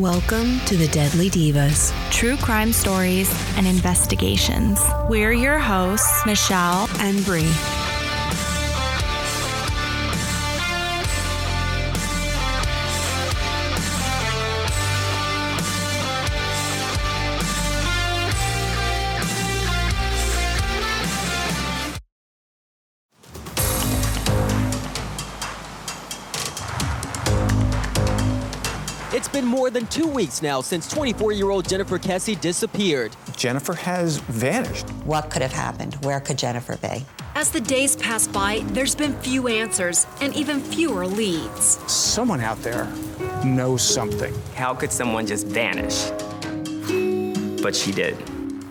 Welcome to the Deadly Divas. True crime stories and investigations. We're your hosts, Michelle and Bri. More than two weeks now since 24 year old Jennifer Kesse disappeared. Jennifer has vanished. What could have happened? Where could Jennifer be? As the days pass by, there's been few answers and even fewer leads. Someone out there knows something. How could someone just vanish? But she did.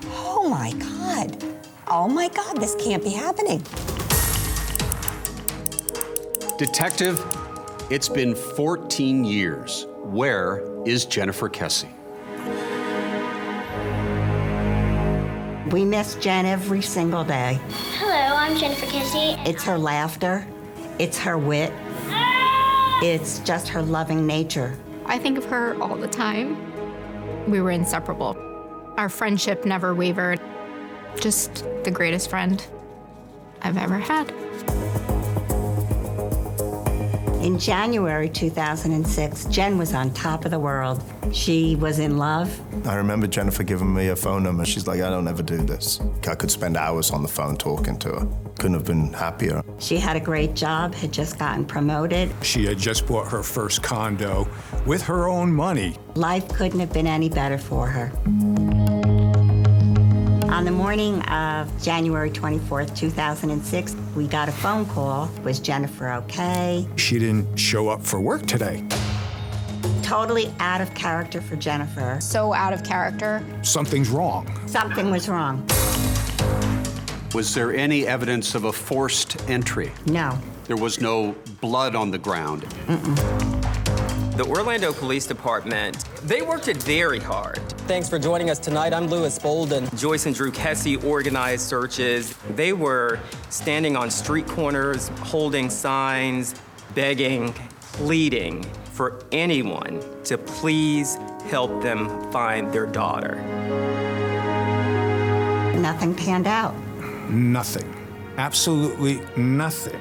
Oh my God. Oh my God, this can't be happening. Detective, it's been 14 years. Where is Jennifer Kesse? We miss Jen every single day. Hello, I'm Jennifer Kesse. It's her laughter, it's her wit, it's just her loving nature. I think of her all the time. We were inseparable. Our friendship never wavered. Just the greatest friend I've ever had. In January 2006, Jen was on top of the world. She was in love. I remember Jennifer giving me a phone number. She's like, I don't ever do this. I could spend hours on the phone talking to her. Couldn't have been happier. She had a great job, had just gotten promoted. She had just bought her first condo with her own money. Life couldn't have been any better for her. On the morning of January 24th, 2006, we got a phone call. Was Jennifer okay? She didn't show up for work today. Totally out of character for Jennifer. So out of character. Something's wrong. Something was wrong. Was there any evidence of a forced entry? No. There was no blood on the ground. The Orlando Police Department, they worked it very hard. Thanks for joining us tonight. I'm Lewis Bolden. Joyce and Drew Kesse organized searches. They were standing on street corners, holding signs, begging, pleading for anyone to please help them find their daughter. Nothing panned out. Nothing. Absolutely nothing.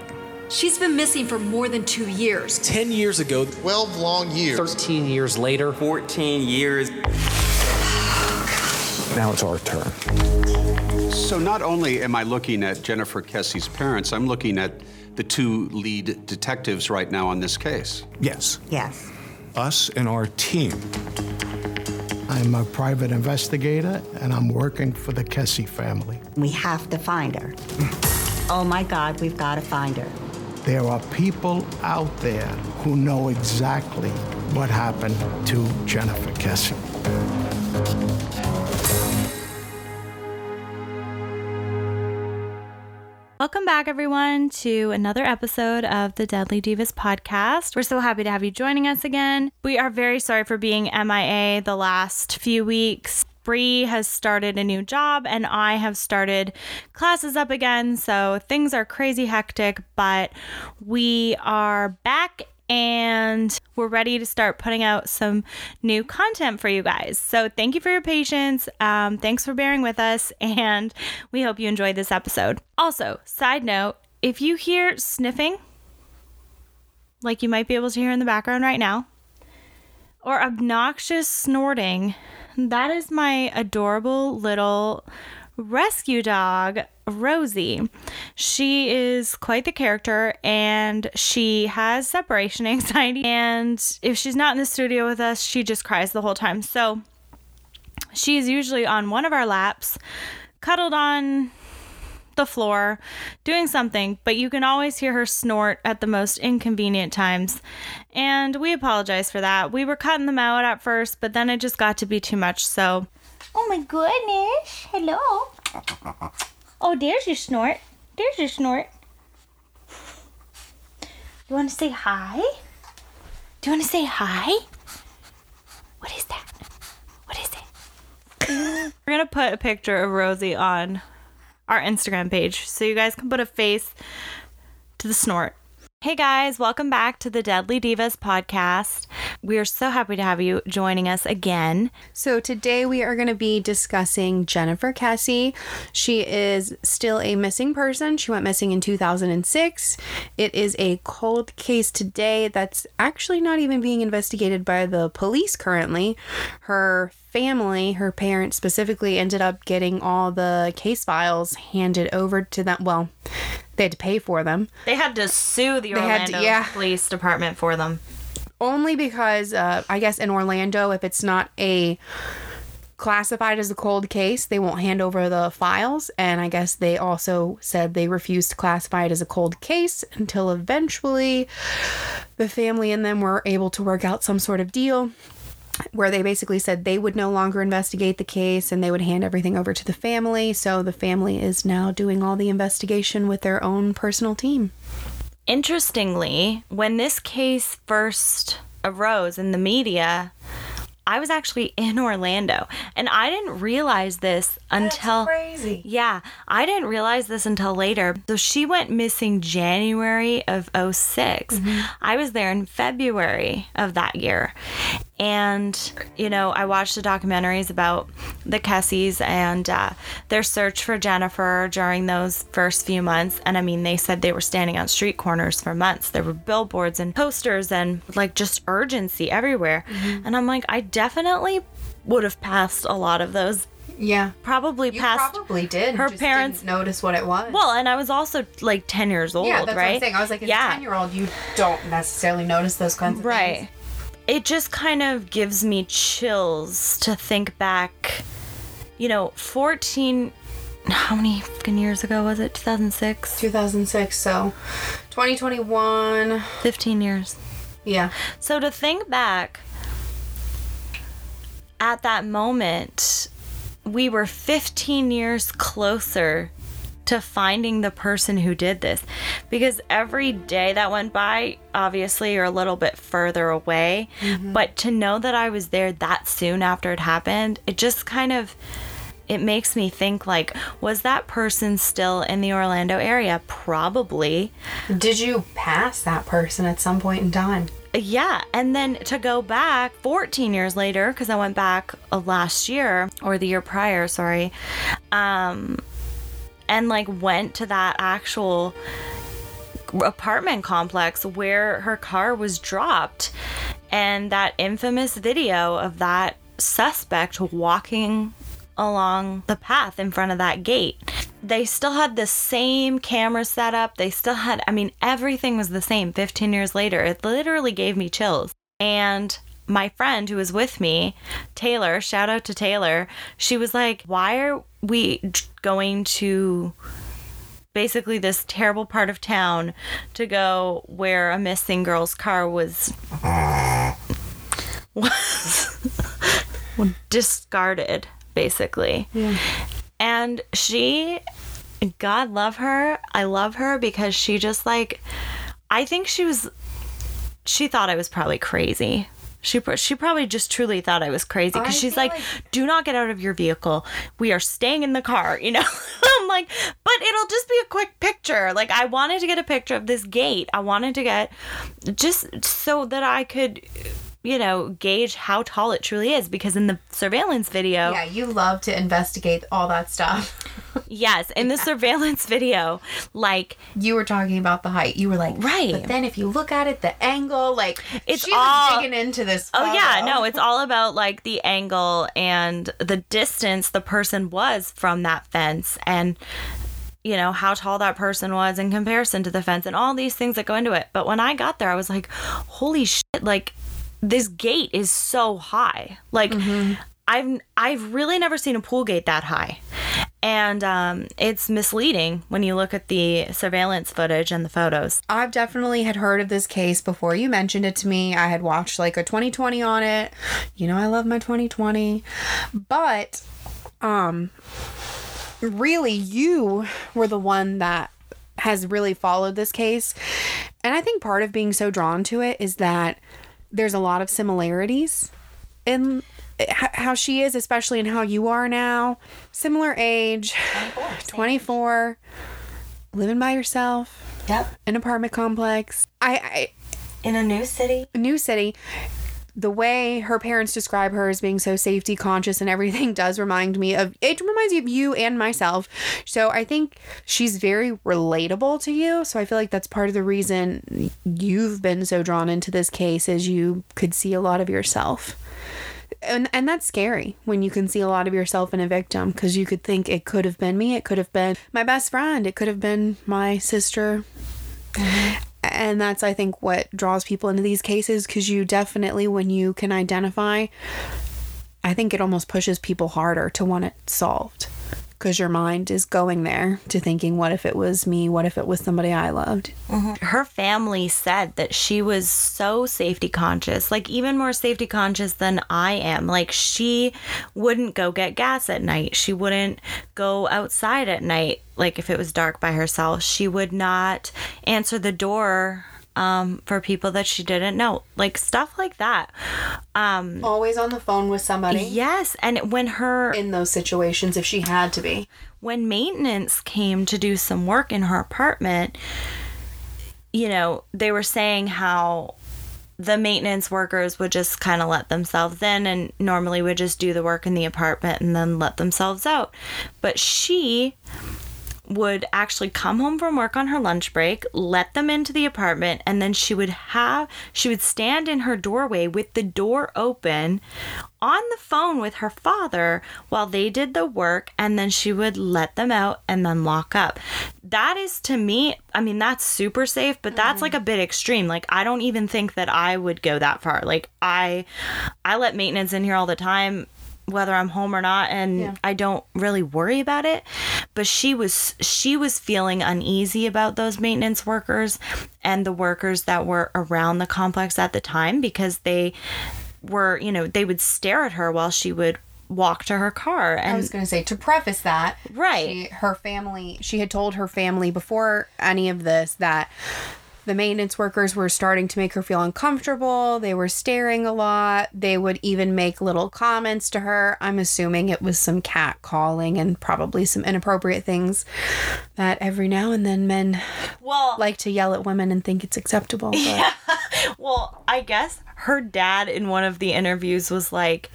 She's been missing for more than two years. 10 years ago, 12 long years, 13 years later, 14 years. Now it's our turn. So not only am I looking at Jennifer Kesse's parents, I'm looking at the two lead detectives right now on this case. Yes. Yes. Us and our team. I'm a private investigator and I'm working for the Kesse family. We have to find her. oh my God, we've got to find her. There are people out there who know exactly what happened to Jennifer Kesse. Welcome back, everyone, to another episode of the Deadly Divas podcast. We're so happy to have you joining us again. We are very sorry for being MIA the last few weeks. Bri has started a new job and I have started classes up again. So things are crazy hectic, but we are back and we're ready to start putting out some new content for you guys. So thank you for your patience. Um, thanks for bearing with us, and we hope you enjoyed this episode. Also, side note if you hear sniffing, like you might be able to hear in the background right now, or obnoxious snorting, that is my adorable little rescue dog, Rosie. She is quite the character and she has separation anxiety. And if she's not in the studio with us, she just cries the whole time. So she's usually on one of our laps, cuddled on the floor, doing something, but you can always hear her snort at the most inconvenient times. And we apologize for that. We were cutting them out at first, but then it just got to be too much. So Oh my goodness. Hello. Oh, there's your snort. There's your snort. You want to say hi? Do you want to say hi? What is that? What is it? We're going to put a picture of Rosie on our Instagram page so you guys can put a face to the snort. Hey guys, welcome back to the Deadly Divas podcast. We are so happy to have you joining us again. So, today we are going to be discussing Jennifer Kesse. She is still a missing person. She went missing in 2006. It is a cold case today that's actually not even being investigated by the police currently. Her family, her parents specifically, ended up getting all the case files handed over to them. Well, they had to pay for them. They had to sue the They Orlando to- yeah. Police Department for them. Only because uh, I guess in Orlando, if it's not a classified as a cold case, they won't hand over the files. And I guess they also said they refused to classify it as a cold case until eventually the family and them were able to work out some sort of deal where they basically said they would no longer investigate the case and they would hand everything over to the family. So the family is now doing all the investigation with their own personal team. Interestingly, when this case first arose in the media, I was actually in Orlando and I didn't realize this until crazy. Yeah, I didn't realize this until later. So she went missing January of 6 mm-hmm. I was there in February of that year. And, you know, I watched the documentaries about the Kesses and uh, their search for Jennifer during those first few months. And I mean, they said they were standing on street corners for months. There were billboards and posters and like just urgency everywhere. And I'm like, I definitely would have passed a lot of those. Yeah. Probably You passed. probably did. Her parents notice what it was. Well, and I was also like 10 years old, yeah, that's right? what I'm saying. I was like, as yeah. a 10 year old, you don't necessarily notice those kinds of things. Right. things. It just kind of gives me chills to think back, you know, 14. How many fucking years ago was it? 2006? 2006. So 2021. 15 years. Yeah. So to think back at that moment, we were 15 years closer to finding the person who did this. Because every day that went by obviously you're a little bit further away. But to know that I was there that soon after it happened it just kind of it makes me think like was that person still in the Orlando area? Probably. Did you pass that person at some point in time? yeah, and then to go back 14 years later, because I went back uh, last year or the year prior, sorry, um, and like went to that actual apartment complex where her car was dropped, and that infamous video of that suspect walking along the path in front of that gate. They still had the same camera setup. They still had, I mean, everything was the same 15 years later. It literally gave me chills. And my friend who was with me, Taylor, shout out to Taylor, she was like, Why are we going to basically this terrible part of town to go where a missing girl's car was was discarded basically. Yeah. and she god love her. I love her because she just like i think she was she thought i was probably crazy she, she probably just truly thought I was crazy because she's feel like, do not get out of your vehicle. We are staying in the car, you know? I'm like, but it'll just be a quick picture. Like, I wanted to get a picture of this gate. I wanted to get just so that I could, you know, gauge how tall it truly is because in the surveillance video. Yeah, you love to investigate all that stuff. Yes, in the surveillance video, like you were talking about the height. You were like, right. But then if you look at it, the angle, like It's she's all- digging into this. Oh yeah, no, it's all about like the angle and the distance the person was from that fence and you know how tall that person was in comparison to the fence and all these things that go into it. But when I got there, I was like, "Holy shit, like this gate is so high." Like I've I've really never seen a pool gate that high. And um, it's misleading when you look at the surveillance footage and the photos. I've definitely had heard of this case before you mentioned it to me. I had watched like a 2020 on it. You know I love my 2020. But um really you were the one that has really followed this case. And I think part of being so drawn to it is that there's a lot of similarities in h- how she is, especially in how you are now. Similar age, 24, living by yourself. Yep. An apartment complex. I, I in a new city. A new city. The way her parents describe her as being so safety conscious and everything does remind me of it reminds me of you and myself. So I think she's very relatable to you. So I feel like that's part of the reason you've been so drawn into this case is you could see a lot of yourself and and that's scary when you can see a lot of yourself in a victim because you could think it could have been me it could have been my best friend it could have been my sister. And that's i think what draws people into these cases because you definitely when you can identify i think it almost pushes people harder to want it solved because your mind is going there to thinking, what if it was me? What if it was somebody I loved? Mm-hmm. Her family said that she was so safety conscious, like even more safety conscious than I am. Like she wouldn't go get gas at night, she wouldn't go outside at night, like if it was dark by herself. She would not answer the door um, for people that she didn't know, like stuff like that. Um, Always on the phone with somebody. Yes, and when her in those situations, if she had to be, when maintenance came to do some work in her apartment, you know, they were saying how the maintenance workers would just kind of let themselves in and normally would just do the work in the apartment and then let themselves out. But she would actually come home from work on her lunch break, let them into the apartment, and then she would have she would stand in her doorway with the door open on the phone with her father while they did the work and then she would let them out and then lock up. That is to me, I mean that's super safe, but that's mm-hmm. like a bit extreme. Like I don't even think that I would go that far. Like I I let maintenance in here all the time whether I'm home or not and yeah. I don't really worry about it but she was she was feeling uneasy about those maintenance workers and the workers that were around the complex at the time because they were you know they would stare at her while she would walk to her car and I was going to say to preface that right she, her family she had told her family before any of this that the maintenance workers were starting to make her feel uncomfortable. They were staring a lot. They would even make little comments to her. I'm assuming it was some cat calling and probably some inappropriate things that every now and then men well like to yell at women and think it's acceptable. But. Yeah. Well, I guess her dad in one of the interviews was like,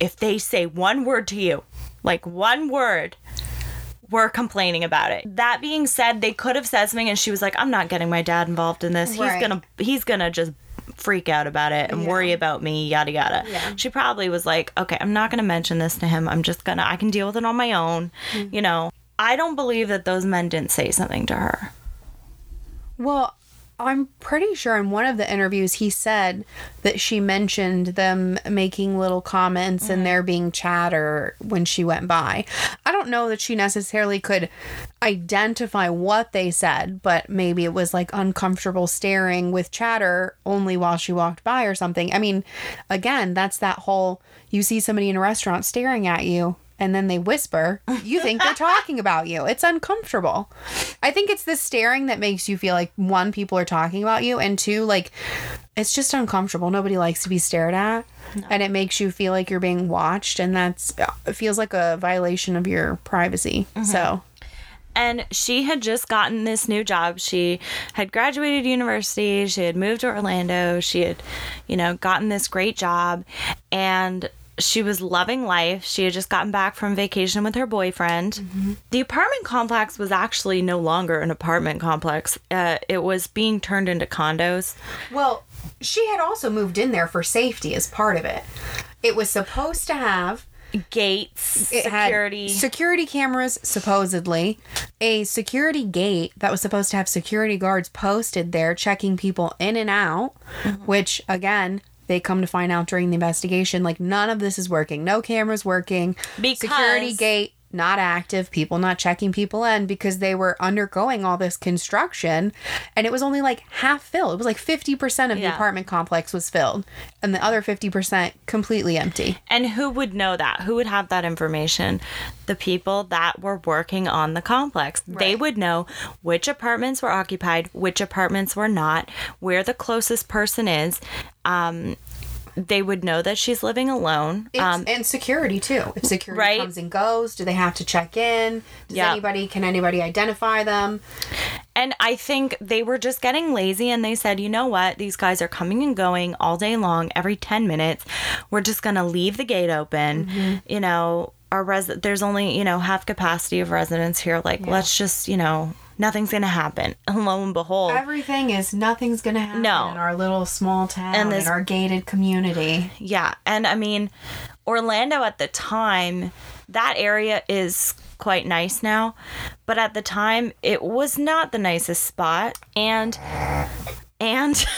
if they say one word to you, like one word, were complaining about it. That being said, they could have said something and she was like, I'm not getting my dad involved in this. Right. He's gonna he's gonna just freak out about it and yeah. worry about me, yada yada. Yeah. She probably was like, Okay, I'm not gonna mention this to him. I'm just gonna I can deal with it on my own. Mm-hmm. You know. I don't believe that those men didn't say something to her. Well, I'm pretty sure in one of the interviews he said that she mentioned them making little comments mm-hmm. and there being chatter when she went by. I don't know that she necessarily could identify what they said, but maybe it was like uncomfortable staring with chatter only while she walked by or something. I mean, again, that's that whole you see somebody in a restaurant staring at you and then they whisper, you think they're talking about you. It's uncomfortable. I think it's the staring that makes you feel like one, people are talking about you, and two, like it's just uncomfortable. Nobody likes to be stared at. No. And it makes you feel like you're being watched, and that's it feels like a violation of your privacy. Mm-hmm. So and she had just gotten this new job. She had graduated university, she had moved to Orlando, she had, you know, gotten this great job and she was loving life. She had just gotten back from vacation with her boyfriend. Mm-hmm. The apartment complex was actually no longer an apartment complex, uh, it was being turned into condos. Well, she had also moved in there for safety as part of it. It was supposed to have gates, it security, security cameras, supposedly a security gate that was supposed to have security guards posted there checking people in and out. Mm-hmm. Which again, they come to find out during the investigation like none of this is working. No cameras working. Because security gate not active people not checking people in because they were undergoing all this construction. And it was only like half filled. It was like 50% of yeah. the apartment complex was filled and the other 50% completely empty. And who would know that? Who would have that information? The people that were working on the complex. Right. they would know which apartments were occupied which apartments were not where the closest person is um, they would know that she's living alone. Um, and security too. If security right? comes and goes, do they have to check in? Does yep. anybody can anybody identify them? And I think they were just getting lazy and they said, you know what? These guys are coming and going all day long, every 10 minutes. We're just going to leave the gate open. Mm-hmm. You know, our res- there's only, you know, half capacity of residents here. Like, let's just, you know, nothing's to happen. And lo and behold, Everything is nothing's gonna happen No. in our little small town and this- in our gated community. Yeah. And I mean, Orlando at the time, that area is quite nice now. But at the time, it was not the nicest spot. And, and,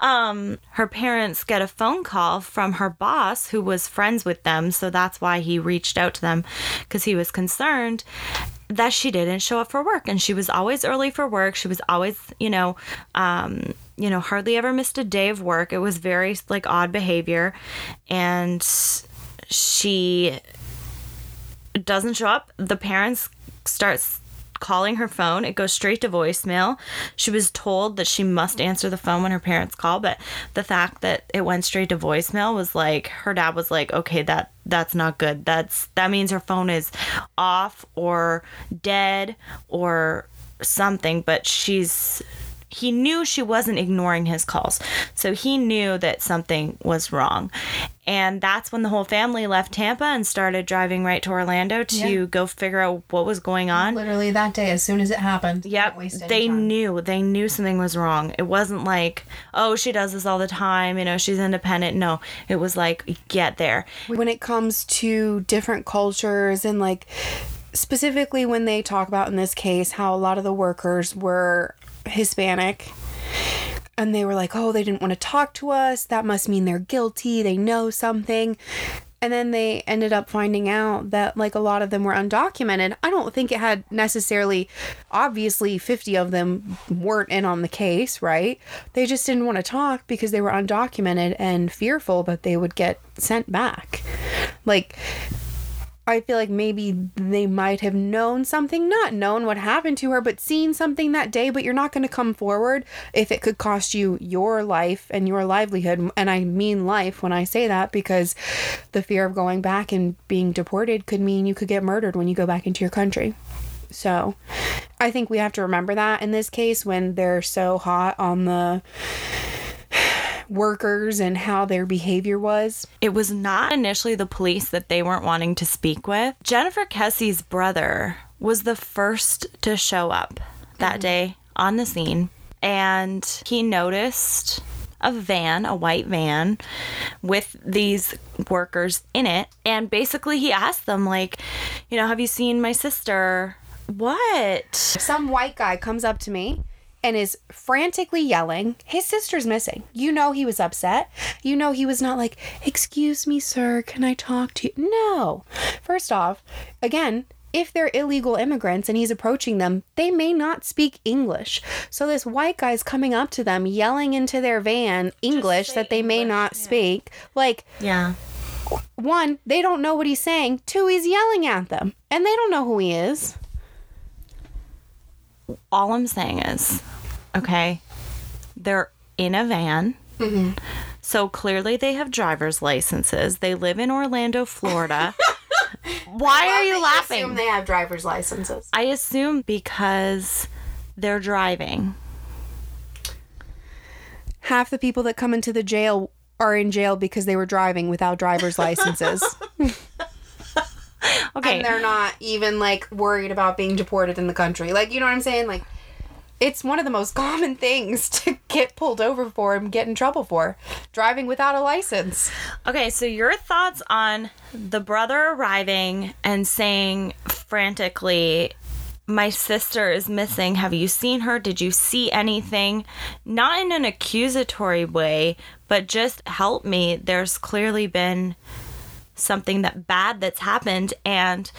um, her parents get a phone call from her boss who was friends with them. So that's why he reached out to them because he was concerned that she didn't show up for work. And she was always early for work. She was always you know um you know hardly ever missed a day of work. It was very like odd behavior. And she doesn't show up. The parents starts calling her phone. It goes straight to voicemail. She was told that she must answer the phone when her parents call but the fact that it went straight to voicemail was like her dad was like okay that that's not good. That's that means her phone is off or dead or something but she's he knew she wasn't ignoring his calls. So he knew that something was wrong. And that's when the whole family left Tampa and started driving right to Orlando to Yeah. go figure out what was going on. Literally that day, as soon as it happened. Yep. They knew. They knew something was wrong. It wasn't like, oh, she does this all the time. You know, she's independent. No, it was like, get there. when it comes to different cultures and like specifically when they talk about in this case how a lot of the workers were Hispanic and they were like, "Oh, they didn't want to talk to us. That must mean they're guilty. They know something." And then they ended up finding out that like a lot of them were undocumented. I don't think it had necessarily obviously 50 of them weren't in on the case, right? They just didn't want to talk because they were undocumented and fearful that they would get sent back. Like I feel like maybe they might have known something, not known what happened to her, but seen something that day, but you're not going to come forward if it could cost you your life and your livelihood. And I mean life when I say that because the fear of going back and being deported could mean you could get murdered when you go back into your country. So I think we have to remember that in this case when they're so hot on the workers and how their behavior was. It was not initially the police that they weren't wanting to speak with. Jennifer Kesse's brother was the first to show up that mm-hmm. day on the scene, and he noticed a van, a white van, with these workers in it. And basically, he asked them, like, you know, have you seen my sister? What? Some white guy comes up to me and is frantically yelling, His sister's missing. You know he was upset. You know he was not like, Excuse me, sir, can I talk to you? No. First off, again, if they're illegal immigrants and he's approaching them, they may not speak English. So this white guy's coming up to them, yelling into their van English that they may not speak. Like, yeah. One, they don't know what he's saying. Two, he's yelling at them. And they don't know who he is. all I'm saying is, okay, they're in a van. Mm-hmm. So clearly they have driver's licenses. They live in Orlando, Florida. Why are you laughing? Assume they have driver's licenses. I assume because they're driving. Half the people that come into the jail are in jail because they were driving without driver's licenses. Okay. And they're not even like worried about being deported in the country. Like, you know what I'm saying? Like, it's one of the most common things to get pulled over for and get in trouble for driving without a license. Okay, so your thoughts on the brother arriving and saying frantically, My sister is missing. Have you seen her? Did you see anything? Not in an accusatory way, but just help me. There's clearly been something that bad that's happened and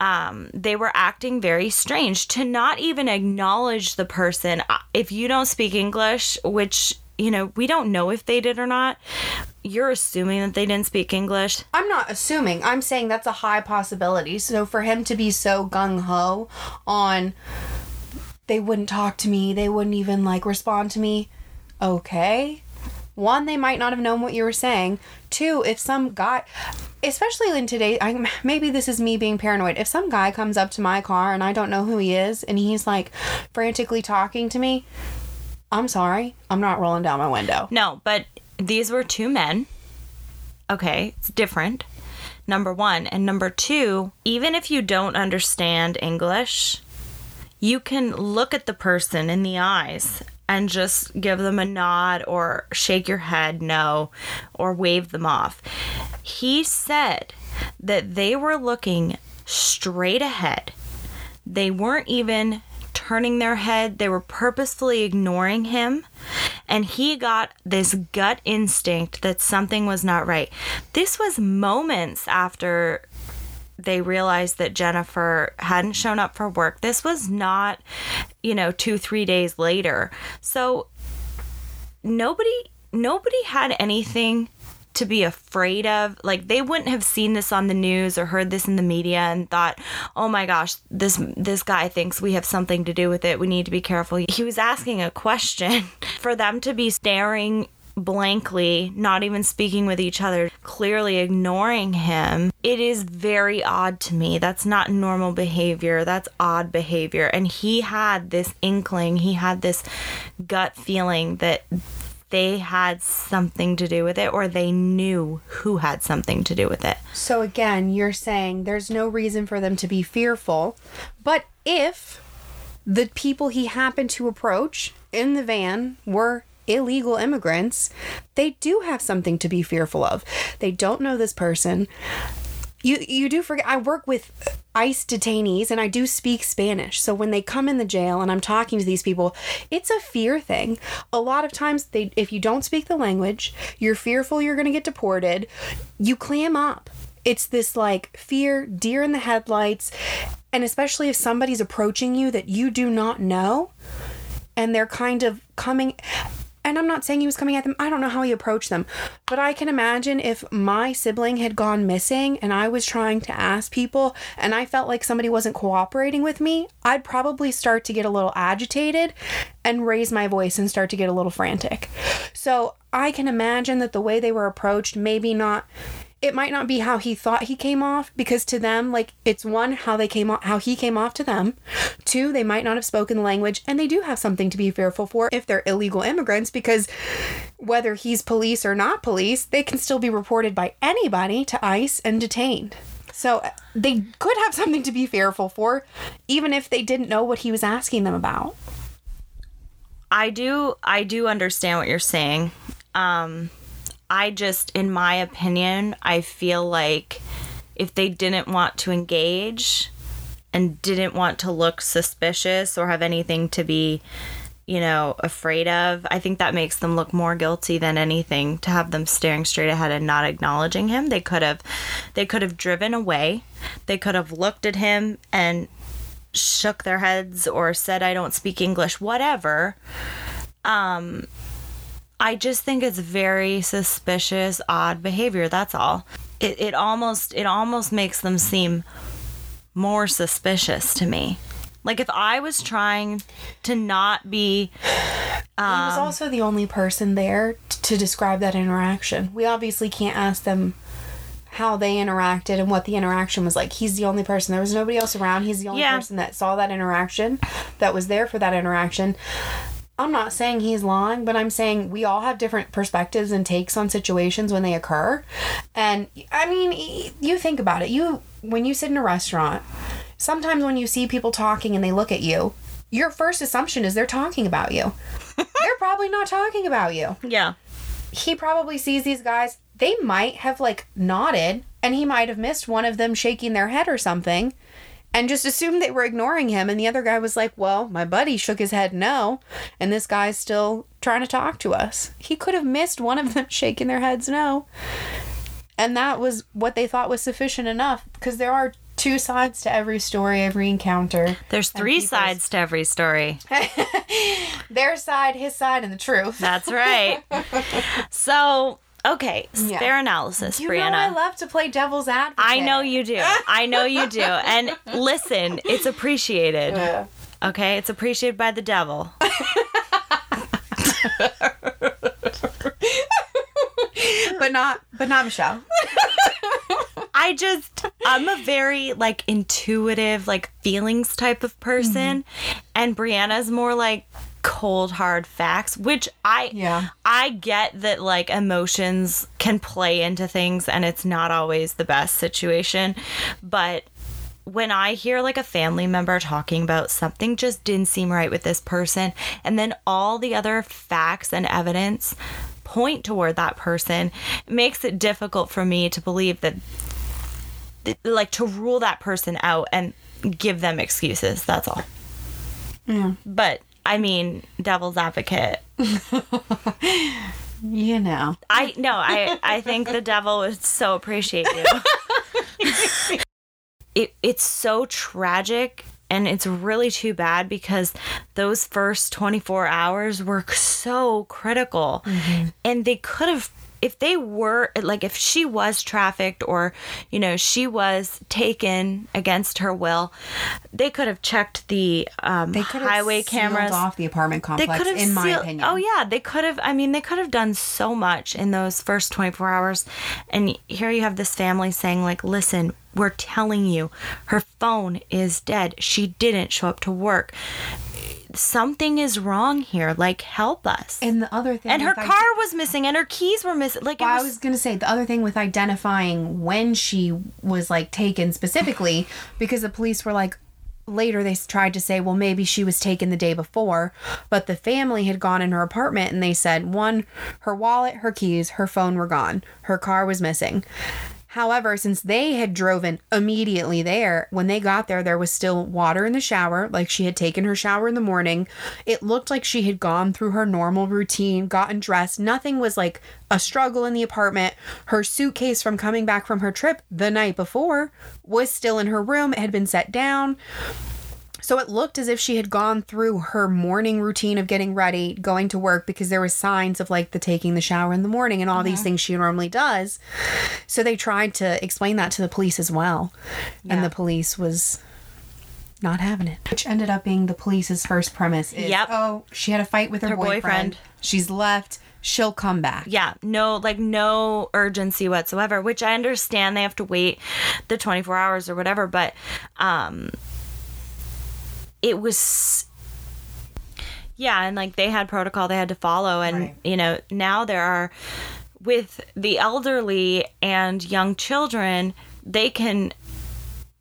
um, they were acting very strange to not even acknowledge the person Uh, if you don't speak english which you know we don't know if they did or not you're assuming that they didn't speak english I'm not assuming. I'm saying that's a high possibility. So for him to be so gung ho on they wouldn't talk to me, they wouldn't even like respond to me. Okay. One, they might not have known what you were saying. Two, if some guy especially in today I, maybe this is me being paranoid if some guy comes up to my car and i don't know who he is and he's like frantically talking to me i'm sorry i'm not rolling down my window No, but these were two men. Okay, it's different. Number one. And number two, even if you don't understand English, you can look at the person in the eyes and just give them a nod or shake your head no or wave them off. He said that they were looking straight ahead. They weren't even turning their head, they were purposefully ignoring him. And he got this gut instinct that something was not right. This was moments after they realized that Jennifer hadn't shown up for work. This was not, you know, two, three days later. So nobody nobody had anything to be afraid of. Like they wouldn't have seen this on the news or heard this in the media and thought, "Oh my gosh, this this guy thinks we have something to do with it. We need to be careful." He was asking a question for them to be staring blankly, not even speaking with each other, clearly ignoring him. It is very odd to me. That's not normal behavior. That's odd behavior. And he had this inkling, he had this gut feeling that they had something to do with it or they knew who had something to do with it. So again, you're saying there's no reason for them to be fearful, but if the people he happened to approach in the van were illegal immigrants, they do have something to be fearful of. They don't know this person. You you do forget I work with ICE detainees and I do speak Spanish. So when they come in the jail and I'm talking to these people, it's a fear thing. A lot of times they if you don't speak the language, you're fearful you're going to get deported, you clam up. It's this like fear, deer in the headlights, and especially if somebody's approaching you that you do not know and they're kind of coming and I'm not saying he was coming at them. I don't know how he approached them. But I can imagine if my sibling had gone missing and I was trying to ask people and I felt like somebody wasn't cooperating with me, I'd probably start to get a little agitated and raise my voice and start to get a little frantic. So I can imagine that the way they were approached, maybe not it might not be how he thought he came off because to them like it's one how they came off how he came off to them. Two they might not have spoken the language and they do have something to be fearful for if they're illegal immigrants because whether he's police or not police they can still be reported by anybody to ICE and detained. So they could have something to be fearful for even if they didn't know what he was asking them about. I do I do understand what you're saying. Um I just in my opinion, I feel like if they didn't want to engage and didn't want to look suspicious or have anything to be you know, afraid of. I think that makes them look more guilty than anything to have them staring straight ahead and not acknowledging him. They could have they could have driven away. They could have looked at him and shook their heads or said I don't speak English, whatever. Um I just think it's very suspicious, odd behavior, that's all. It it almost it almost makes them seem more suspicious to me. Like if I was trying to not be he was um, also the only person there t- to describe that interaction. We obviously can't ask them how they interacted and what the interaction was like. He's the only person. There was nobody else around. He's the only Yeah. person that saw that interaction, that was there for that interaction. I'm not saying he's lying, but I'm saying we all have different perspectives and takes on situations when they occur. And I mean, you think about it. You when you sit in a restaurant, sometimes when you see people talking and they look at you, your first assumption is they're talking about you. they're probably not talking about you. Yeah. He probably sees these guys. They might have like nodded and he might have missed one of them shaking their head or something and just assumed they were ignoring him. And the other guy was like, Well, my buddy shook his head no. And this guy's still trying to talk to us. He could have missed one of them shaking their heads no. And that was what they thought was sufficient enough because there are two sides to every story, every encounter. There's three sides to every story. Their side, his side, and the truth. That's right. so, okay, Yeah. fair analysis, You Brianna. know I love to play devil's advocate. I know you do. I know you do. And listen, it's appreciated. Yeah. Okay, it's appreciated by the devil. but not but not Michelle. I just I'm a very like intuitive, like feelings type of person, mm-hmm. and Brianna's more like cold hard facts which i Yeah. i get that like emotions can play into things and it's not always the best situation but when I hear like a family member talking about something just didn't seem right with this person, and then all the other facts and evidence point toward that person, it makes it difficult for me to believe that, that- like, to rule that person out and give them excuses. That's all. Yeah. But I mean, devil's advocate. You know. I no, I I think the devil would so appreciate you. it it's so tragic and it's really too bad because those first 24 hours were so critical mm-hmm. and they could have if they were like if she was trafficked or you know she was taken against her will they could have checked the um, highway cameras. They could have highway sealed cameras off the apartment complex, they could have in my opinion. oh yeah they could have i mean they could have done so much in those first 24 hours and here you have this family saying like listen we're telling you her phone is dead she didn't show up to work something is wrong here like help us And the other thing and her car was missing and her keys were missing like it Well, was, I was gonna say the other thing with identifying when she was like taken specifically, because the police were like later they tried to say, well, maybe she was taken the day before, but the family had gone in her apartment and they said one, her wallet, her keys, her phone were gone, her car was missing. However, since they had driven immediately there, when they got there, there was still water in the shower, like she had taken her shower in the morning. It looked like she had gone through her normal routine, gotten dressed. Nothing was like a struggle in the apartment. Her suitcase from coming back from her trip the night before was still in her room, it had been set down. So it looked as if she had gone through her morning routine of getting ready, going to work because there was signs of like the taking the shower in the morning and all these Mhm. things she normally does. So they tried to explain that to the police as well. And the police was not having it. Which ended up being the police's first premise is Yep. oh, she had a fight with her, Her boyfriend. boyfriend. She's left. She'll come back. yeah no like no urgency whatsoever which i understand they have to wait the 24 hours or whatever but um it was yeah and like they had protocol they had to follow and you know now there are with the elderly and young children they can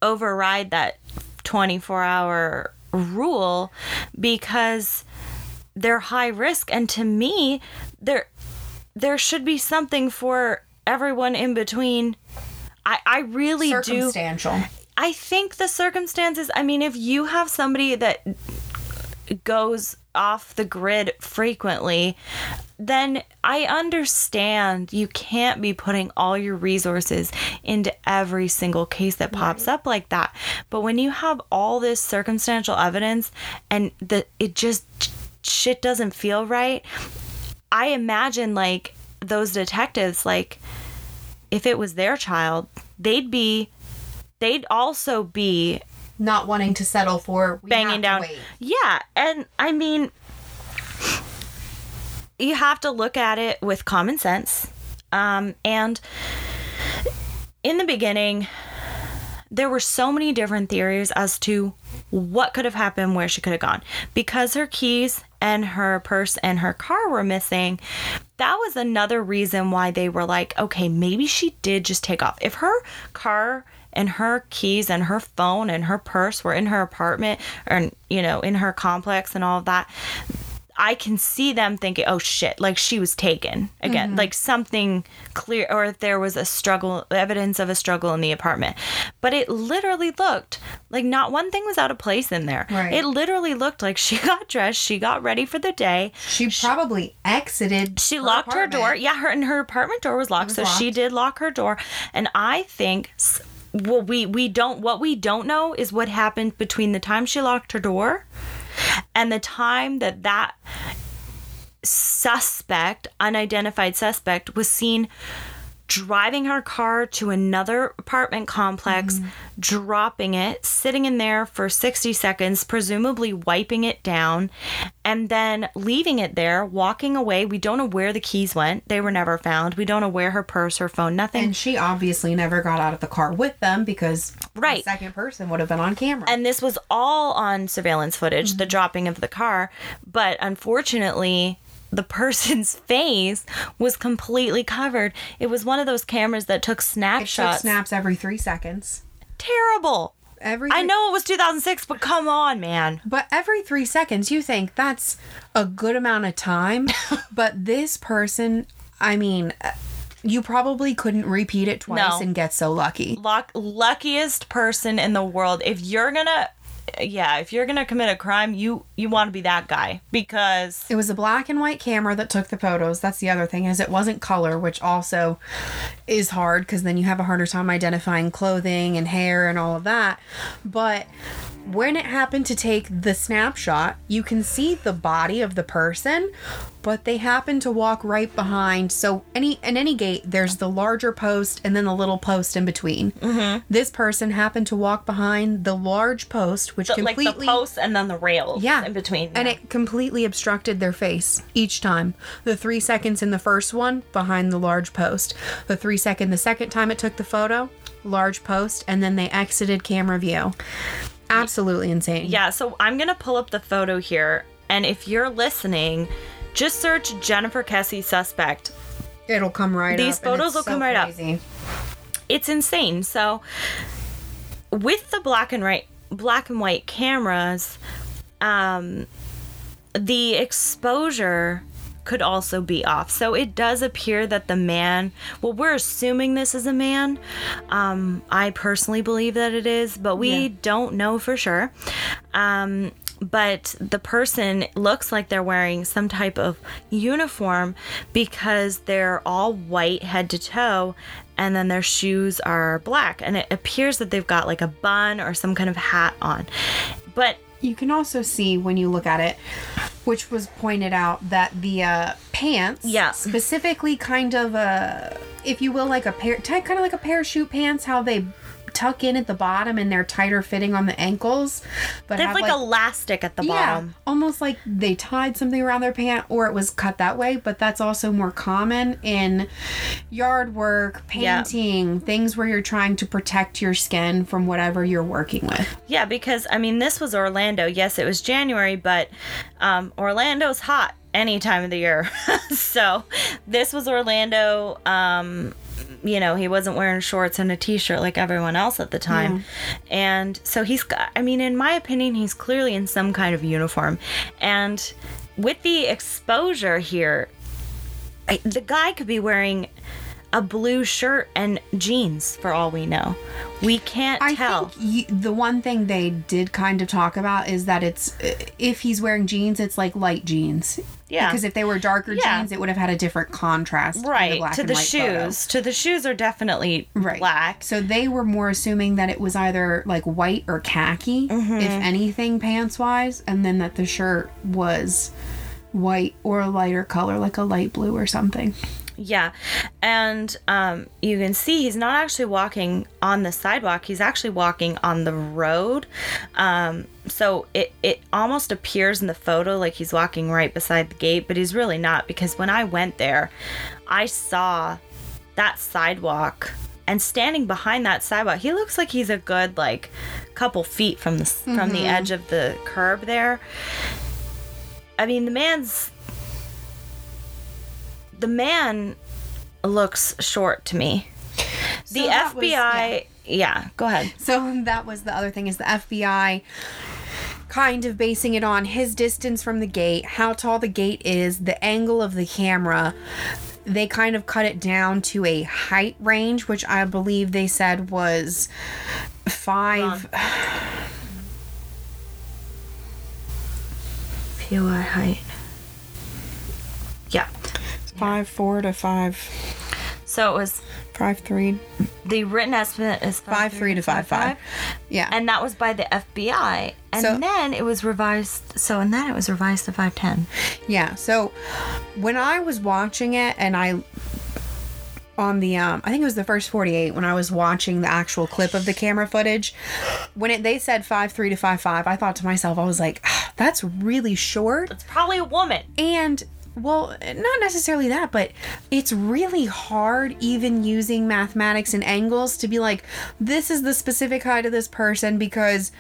override that 24 hour rule because they're high risk and to me there there should be something for everyone in between i i really do Circumstantial. I think the circumstances, I mean, if you have somebody that goes off the grid frequently, then I understand you can't be putting all your resources into every single case that pops up like that. But when you have all this circumstantial evidence and that it just shit doesn't feel right, I imagine like those detectives, like if it was their child, they'd be they'd also be not wanting to settle for banging down. Yeah, and I mean, you have to look at it with common sense. Um, and in the beginning, there were so many different theories as to what could have happened, where she could have gone. Because her keys and her purse and her car were missing, that was another reason why they were like, okay, maybe she did just take off. If her car and her keys and her phone and her purse were in her apartment and you know, in her complex and all of that, I can see them thinking, oh shit, like she was taken again, Mhm. like something clear, or if there was a struggle, evidence of a struggle in the apartment. But it literally looked like not one thing was out of place in there. Right. It literally looked like she got dressed, she got ready for the day. She probably exited. She her locked her door. Yeah, her and her apartment door was locked, was so she did lock her door. And I think. Well, we we don't. What we don't know is what happened between the time she locked her door and the time that that suspect, unidentified suspect, was seen driving her car to another apartment complex, Mm-hmm. dropping it, sitting in there for 60 seconds, presumably wiping it down, and then leaving it there, walking away. We don't know where the keys went. They were never found. We don't know where her purse, her phone, nothing. And she obviously never got out of the car with them because right. the second person would have been on camera. And this was all on surveillance footage, the dropping of the car. But unfortunately, the person's face was completely covered. It was one of those cameras that took it took snapshots. snaps every three seconds. Terrible. Every I know it was 2006, but come on, man. But every three seconds, you think that's a good amount of time. but this person, I mean, uh, you probably couldn't repeat it twice No. and get so lucky. Luck, luckiest person in the world. If you're gonna, yeah, if you're gonna commit a crime, you you want to be that guy because It was a black and white camera that took the photos. That's the other thing is it wasn't color, which also is hard because then you have a harder time identifying clothing and hair and all of that. But when it happened to take the snapshot, you can see the body of the person, but they happen to walk right behind. So any in any gate, there's the larger post and then the little post in between. Mhm. This person happened to walk behind the large post, which the, like completely the posts and then the rails. yeah. in between. And it completely obstructed their face each time. The three seconds in the first one, behind the large post. The three second the second time it took the photo, large post, and then they exited camera view. Absolutely insane. Yeah, so I'm gonna pull up the photo here, and if you're listening, just search Jennifer Kesse suspect. It'll come right These up, and photos will so come right crazy. up. It's insane. So with the black and white black and white cameras, um the exposure could also be off. So it does appear that the man, well, we're assuming this is a man. Um, I personally believe that it is, but we Yeah. don't know for sure. Um, but the person looks like they're wearing some type of uniform because they're all white head to toe and then their shoes are black and it appears that they've got like a bun or some kind of hat on. But You can also see when you look at it, which was pointed out that the uh, pants, Yeah. specifically kind of a, if you will, like a pair, kind of like a parachute pants, how they tuck in at the bottom and they're tighter fitting on the ankles, but they have like, elastic at the bottom. almost like they tied something around their pant or it was cut that way. But that's also more common in yard work, Yeah. painting, things where you're trying to protect your skin from whatever you're working with. Yeah, because I mean, this was Orlando. Yes, it was January, but um, Orlando's hot any time of the year. so this was Orlando. Um, you know, he wasn't wearing shorts and a t shirt like everyone else at the time. And so he's got, I mean, in my opinion, he's clearly in some kind of uniform. And with the exposure here, I, the guy could be wearing a blue shirt and jeans for all we know. We can't I tell. think the one thing they did kind of talk about is that it's if he's wearing jeans, it's like light jeans. Yeah. Because if they were darker Yeah. jeans, it would have had a different contrast. the right black to the shoes photo. to the shoes are definitely Right. black So they were more assuming that it was either like white or khaki, Mm-hmm. if anything, pants wise, and then that the shirt was white or a lighter color, like a light blue or something. Yeah. And um you can see he's not actually walking on the sidewalk. He's actually walking on the road. Um so it it almost appears in the photo like he's walking right beside the gate but he's really not because when i went there i saw that sidewalk and standing behind that sidewalk he looks like he's a good like couple feet from the from the Mhm. edge of the curb there. I mean the man's the man looks short to me the So that was- fbi yeah. go ahead So that was the other thing is the FBI kind of basing it on his distance from the gate, how tall the gate is, the angle of the camera. They kind of cut it down to a height range, which I believe they said was five. POI height. Five four to five. So it was five three. The written estimate is Five three to five five. Yeah. And that was by the FBI. And So- then it was revised. So and then it was revised to 510. Yeah. So when I was watching it and I on the um I think it was the first 48 when I was watching the actual clip of the camera footage when it they said five three to five five. I thought to myself I was like "Ah, that's really short It's probably a woman. and well not necessarily that but it's really hard even using mathematics and angles to be like this is the specific height of this person because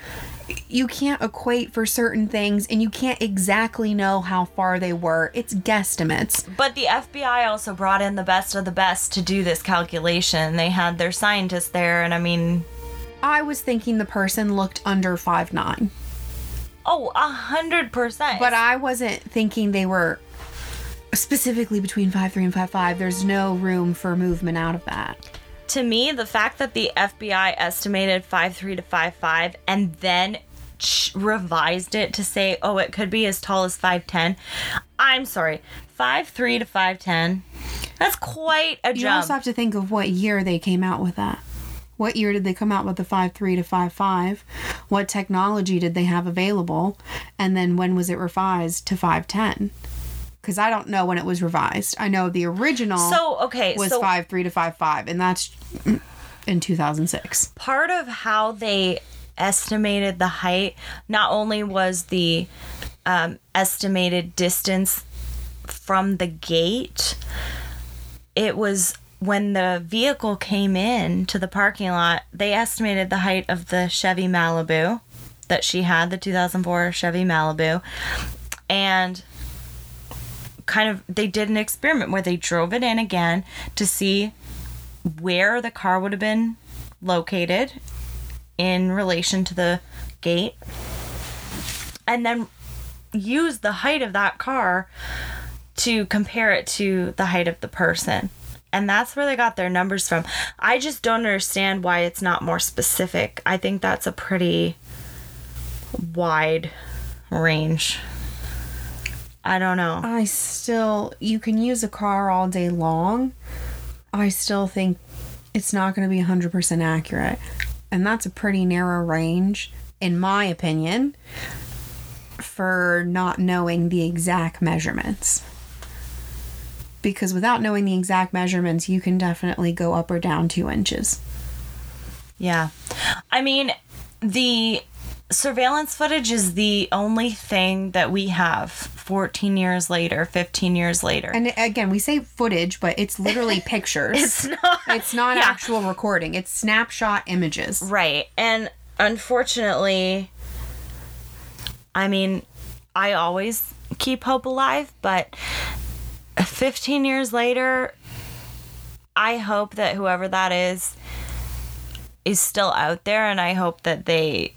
you can't equate for certain things and you can't exactly know how far they were it's guesstimates But the FBI also brought in the best of the best to do this calculation. They had their scientists there, and I mean, I was thinking the person looked under five nine. oh, a hundred percent. But I wasn't thinking they were specifically between five three and five five. There's no room for movement out of that. to me, the fact that the FBI estimated five three to five five and then ch- revised it to say, oh, it could be as tall as 5'10. I'm sorry, five three to 5'10. That's quite a jump. You jump. also have to think of what year they came out with that. What year did they come out with the five three to five five? What technology did they have available? And then when was it revised to 5'10? Because I don't know when it was revised. I know the original So, okay, was so- five three to five five, and that's in 2006. part of how they estimated the height not only was the um, estimated distance from the gate it was when the vehicle came in to the parking lot they estimated the height of the chevy malibu that she had the 2004 chevy malibu and kind of they did an experiment where they drove it in again to see where the car would have been located in relation to the gate and then use the height of that car to compare it to the height of the person. And that's where they got their numbers from. I just don't understand why it's not more specific. I think that's a pretty wide range i don't know I still, you can use a car all day long. I still think it's not going to be 100% accurate. And that's a pretty narrow range, in my opinion, for not knowing the exact measurements. Because without knowing the exact measurements, you can definitely go up or down two inches. Yeah. I mean, the surveillance footage is the only thing that we have 14 years later, 15 years later. And again, we say footage, but it's literally pictures. It's not. It's not Yeah. actual recording. It's snapshot images. Right. And unfortunately, I mean, I always keep hope alive, but 15 years later, I hope that whoever that is is still out there and I hope that they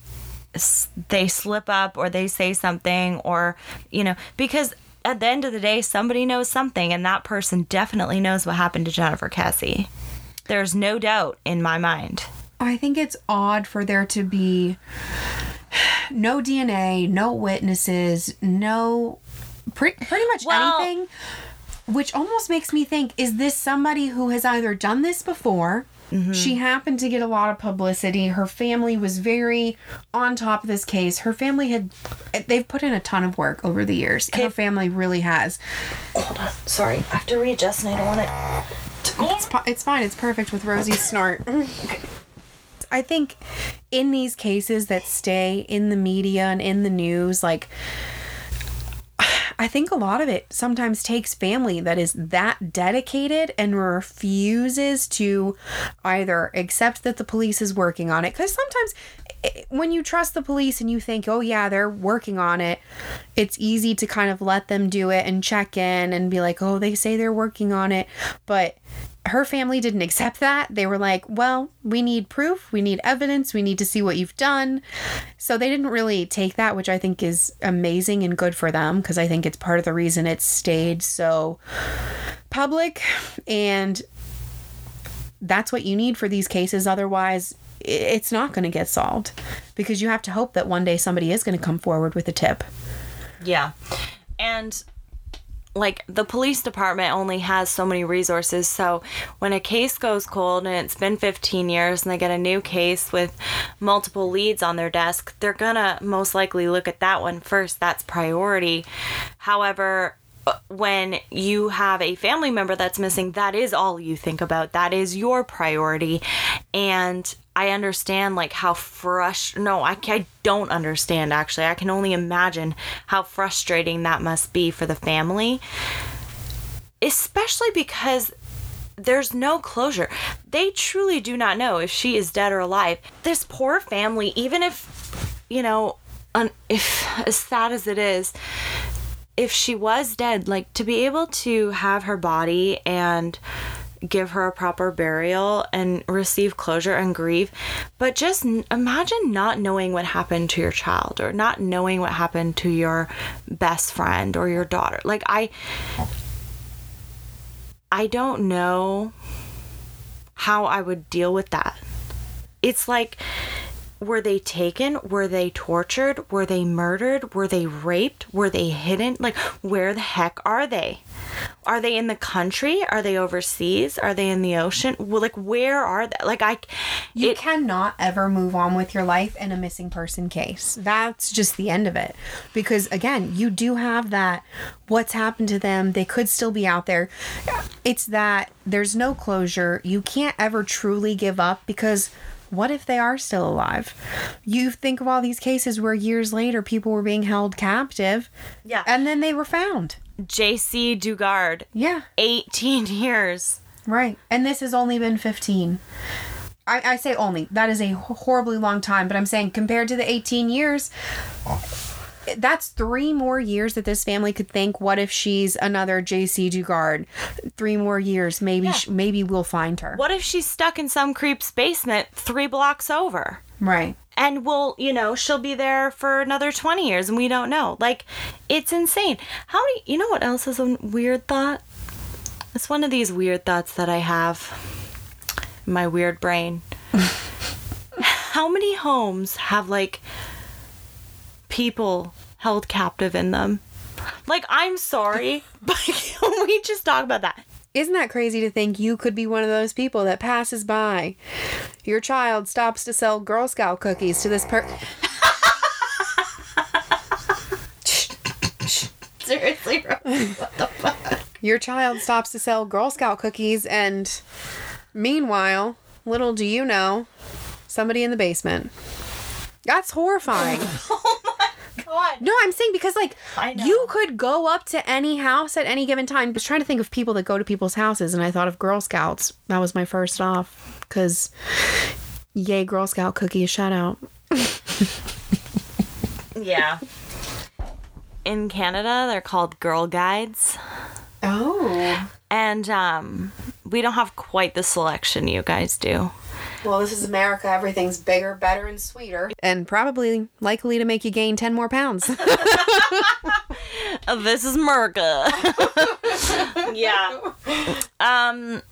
they slip up or they say something or you know because at the end of the day somebody knows something and that person definitely knows what happened to Jennifer Kesse. There's no doubt in my mind. I think it's odd for there to be no DNA, no witnesses, no pretty, pretty much Well- anything, which almost makes me think is this somebody who has either done this before? She mm-hmm. happened to get a lot of publicity. Her family was very on top of this case. Her family had, they've put in a ton of work over the years. Her family really has. Hold on. Sorry. I have to readjust and I don't want it. It's, fi- it's fine. It's perfect with Rosie's snort. Mm-hmm. I think in these cases that stay in the media and in the news, like, I think a lot of it sometimes takes family that is that dedicated and refuses to either accept that the police is working on it. Because sometimes eh, when you trust the police and you think, oh, yeah, they're working on it, it's easy to kind of let them do it and check in and be like, oh, they say they're working on it. But her family didn't accept that. They were like, well, we need proof, we need evidence, we need to see what you've done. So they didn't really take that, which I think is amazing and good for them because I think it's part of the reason it stayed so public. And that's what you need for these cases. Otherwise, it's not going to get solved because you have to hope that one day somebody is going to come forward with a tip. Yeah. And like the police department only has so many resources. So when a case goes cold and it's been 15 years and they get a new case with multiple leads on their desk, they're gonna most likely look at that one first. That's priority. However, when you have a family member that's missing, that is all you think about. That is your priority. And I understand like how frust no, I, I don't understand actually. I can only imagine how frustrating that must be for the family. Especially because there's no closure. They truly do not know if she is dead or alive. This poor family, even if, you know, un- if as sad as it is, if she was dead, like to be able to have her body and give her a proper burial and receive closure and grieve. But just imagine not knowing what happened to your child or not knowing what happened to your best friend or your daughter. Like, I. I don't know how I would deal with that. It's like, were they taken? Were they tortured? Were they murdered? Were they raped? Were they hidden? Like, where the heck are they? Are they in the country? Are they overseas? Are they in the ocean? Well, like, where are they? Like, I. You it- cannot ever move on with your life in a missing person case. That's just the end of it. Because again, you do have that what's happened to them. They could still be out there. It's that there's no closure. You can't ever truly give up because what if they are still alive? You think of all these cases where years later people were being held captive. Yeah. And then they were found. Jaycee Dugard. Yeah. 18 years. Right. And this has only been 15. I, I say only. That is a horribly long time, but I'm saying compared to the 18 years, that's three more years that this family could think, what if she's another Jaycee Dugard? Three more years. Maybe, sh- maybe we'll find her. What if she's stuck in some creep's basement three blocks over? Right. And we'll, you know, she'll be there for another 20 years and we don't know. Like, it's insane. How do you, you know what else is a weird thought? It's one of these weird thoughts that I have in my weird brain. How many homes have, like, people held captive in them? Like, I'm sorry, but can we just talk about that? Isn't that crazy to think you could be one of those people that passes by? Your child stops to sell Girl Scout cookies to this per. Seriously, what the fuck? Your child stops to sell Girl Scout cookies, and meanwhile, little do you know, somebody in the basement. That's horrifying. Oh God. No, I'm saying because like you could go up to any house at any given time. I was trying to think of people that go to people's houses, and I thought of Girl Scouts. That was my first off because, yay, Girl Scout cookies! Shout out. Yeah. In Canada, they're called Girl Guides. Oh. And um, we don't have quite the selection you guys do. Well, this is America. Everything's bigger, better, and sweeter, and probably likely to make you gain ten more pounds. this is Merca. yeah. Um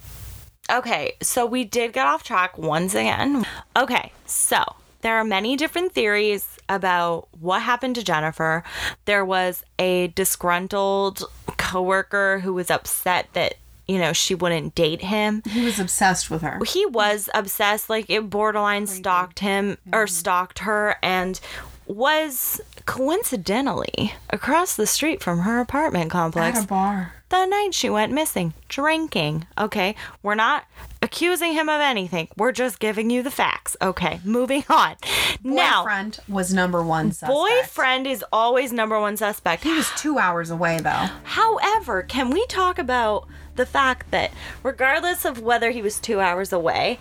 okay, so we did get off track once again. Okay, so there are many different theories about what happened to Jennifer. There was a disgruntled coworker who was upset that you know she wouldn't date him. he was obsessed with her. He was obsessed, like it borderline stalked him or stalked her, and was coincidentally across the street from her apartment complex At a bar. The night she went missing, drinking. Okay, we're not accusing him of anything. We're just giving you the facts. Okay, moving on. Now, Boyfriend was number one suspect. boyfriend is always number one suspect. He was two hours away though. However, can we talk about the fact that regardless of whether he was two hours away,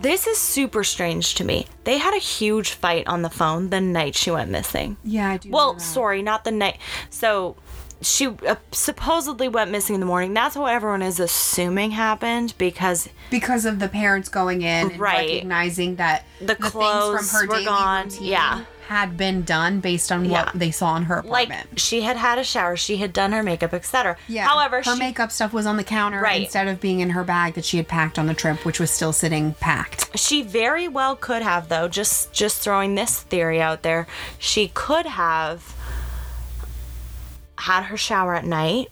this is super strange to me. They had a huge fight on the phone the night she went missing. Yeah, I do. Well, sorry, not the night. So she uh, supposedly went missing in the morning. That's what everyone is assuming happened because because of the parents going in and Right. recognizing that The things clothes from her were gone. Yeah. had been done based on Yeah. what they saw in her apartment. like she had had a shower, she had done her makeup, etc. yeah. However, her she, makeup stuff was on the counter Right. instead of being in her bag that she had packed on the trip, which was still sitting packed. She very well could have though. Just just throwing this theory out there. She could have had her shower at night.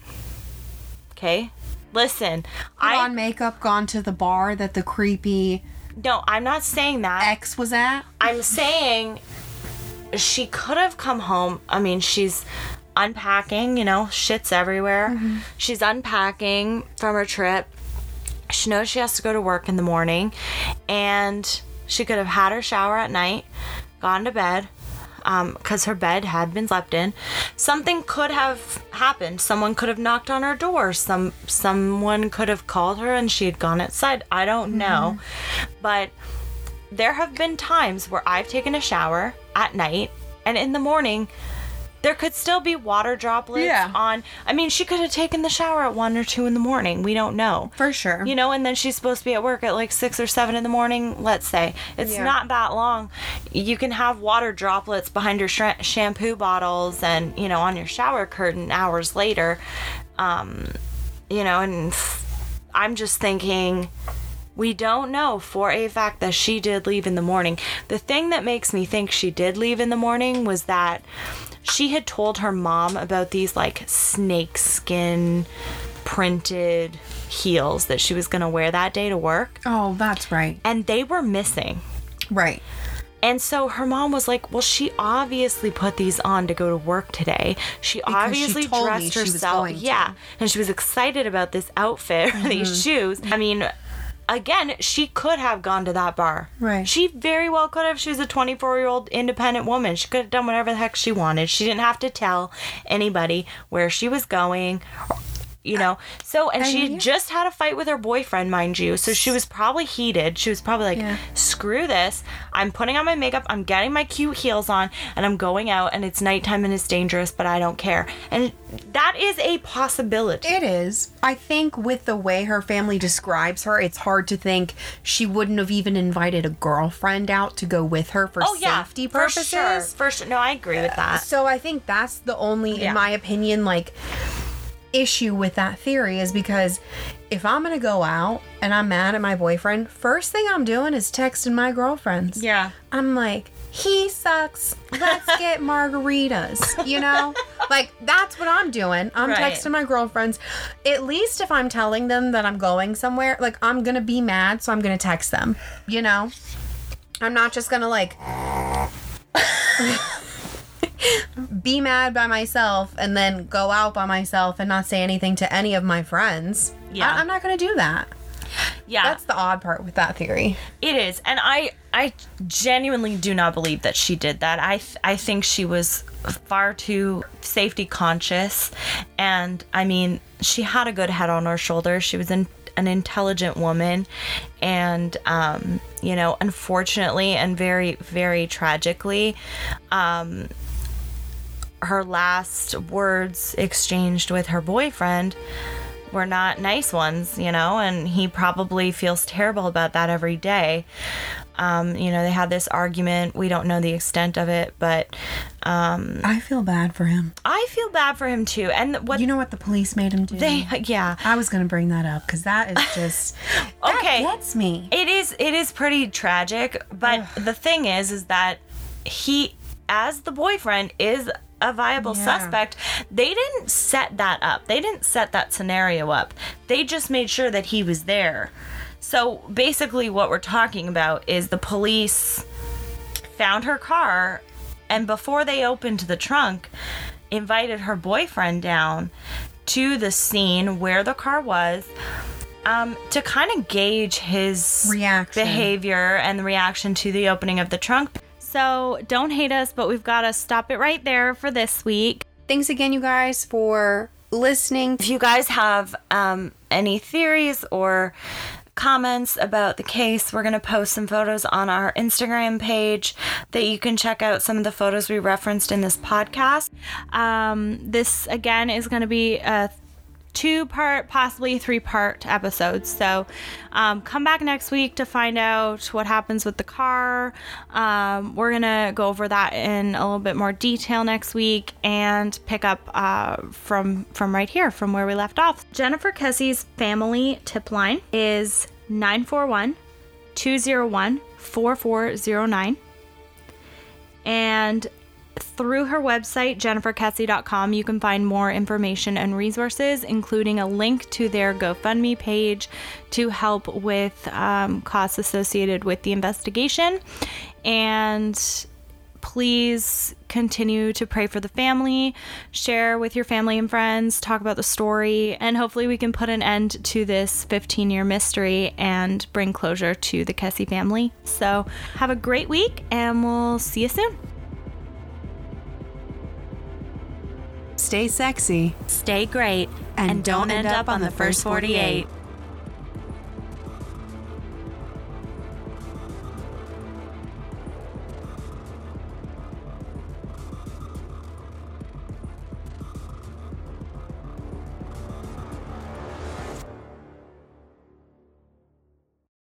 Okay? Listen, Put I on makeup, gone to the bar that the creepy no, I'm not saying that. ex was at. I'm saying she could have come home. I mean, she's unpacking, you know, shit's everywhere. Mm-hmm. She's unpacking from her trip. She knows she has to go to work in the morning and she could have had her shower at night, gone to bed Um, because her bed had been slept in. Something could have happened. Someone could have knocked on her door. Some someone could have called her and she had gone outside. I don't mm-hmm. know. But there have been times where I've taken a shower at night and in the morning there could still be water droplets Yeah. on I mean she could have taken the shower at 1 or 2 in the morning. We don't know. For sure. You know, and then she's supposed to be at work at like 6 or 7 in the morning, let's say. It's Yeah. not that long. You can have water droplets behind your sh- shampoo bottles and, you know, on your shower curtain hours later. Um, you know, and I'm just thinking we don't know for a fact that she did leave in the morning. The thing that makes me think she did leave in the morning was that she had told her mom about these like snake skin printed heels that she was going to wear that day to work. Oh, that's right. And they were missing. Right. And so her mom was like, "Well, she obviously put these on to go to work today. She Because obviously dressed she was herself. going to." yeah, and she was excited about this outfit, or these mm-hmm. shoes. I mean, again, she could have gone to that bar. Right. She very well could have. She was a 24 year old independent woman. She could have done whatever the heck she wanted. She didn't have to tell anybody where she was going. You know, so and And she yeah. just had a fight with her boyfriend, mind you. So she was probably heated. She was probably like, Yeah. screw this. I'm putting on my makeup, I'm getting my cute heels on, and I'm going out, and it's nighttime and it's dangerous, but I don't care. And that is a possibility. It is. I think with the way her family describes her, it's hard to think she wouldn't have even invited a girlfriend out to go with her for oh, yeah. safety for purposes. sure. For sure. No, I agree with that. So I think that's the only, in my opinion, like issue with that theory is because if I'm gonna go out and I'm mad at my boyfriend, first thing I'm doing is texting my girlfriends. Yeah. I'm like, he sucks. Let's get margaritas. You know? Like that's what I'm doing. I'm Right. texting my girlfriends. At least if I'm telling them that I'm going somewhere, like I'm gonna be mad, so I'm gonna text them. You know? I'm not just gonna like be mad by myself and then go out by myself and not say anything to any of my friends. Yeah. I, am not gonna do that. Yeah. That's the odd part with that theory. It is, and I I genuinely do not believe that she did that. I th- I think she was far too safety conscious, and I mean she had a good head on her shoulders. She was an an intelligent woman, and um, you know, unfortunately and very very tragically, um, her last words exchanged with her boyfriend were not nice ones, you know, and he probably feels terrible about that every day. Um, you know, they had this argument. We don't know the extent of it, but um, I feel bad for him. I feel bad for him too. And what You know what the police made him do? they, yeah, I was gonna bring that up because that is just okay, that gets me. It is it is pretty tragic, but the thing is is that he as the boyfriend is a viable Yeah. suspect. They didn't set that up. They didn't set that scenario up. They just made sure that he was there. So basically what we're talking about is the police found her car and before they opened the trunk invited her boyfriend down to the scene where the car was um, to kind of gauge his Reaction. behavior and the reaction to the opening of the trunk. So don't hate us, but we've got to stop it right there for this week. Thanks again, you guys, for listening. If you guys have um, any theories or comments about the case, we're going to post some photos on our Instagram page that you can check out some of the photos we referenced in this podcast. Um, this, again, is going to be a two part, possibly three part episodes. So um, come back next week to find out what happens with the car. Um, we're going to go over that in a little bit more detail next week and pick up uh, from, from right here, from where we left off. Jennifer Kesse's family tip line is 941 201 4409. And through her website, jenniferkesse.com, you can find more information and resources, including a link to their GoFundMe page to help with um, costs associated with the investigation. And please continue to pray for the family, share with your family and friends, talk about the story, and hopefully we can put an end to this 15 year mystery and bring closure to the Kesse family. So, have a great week, and we'll see you soon. Stay sexy. Stay great. And, don't, end up on the first 48.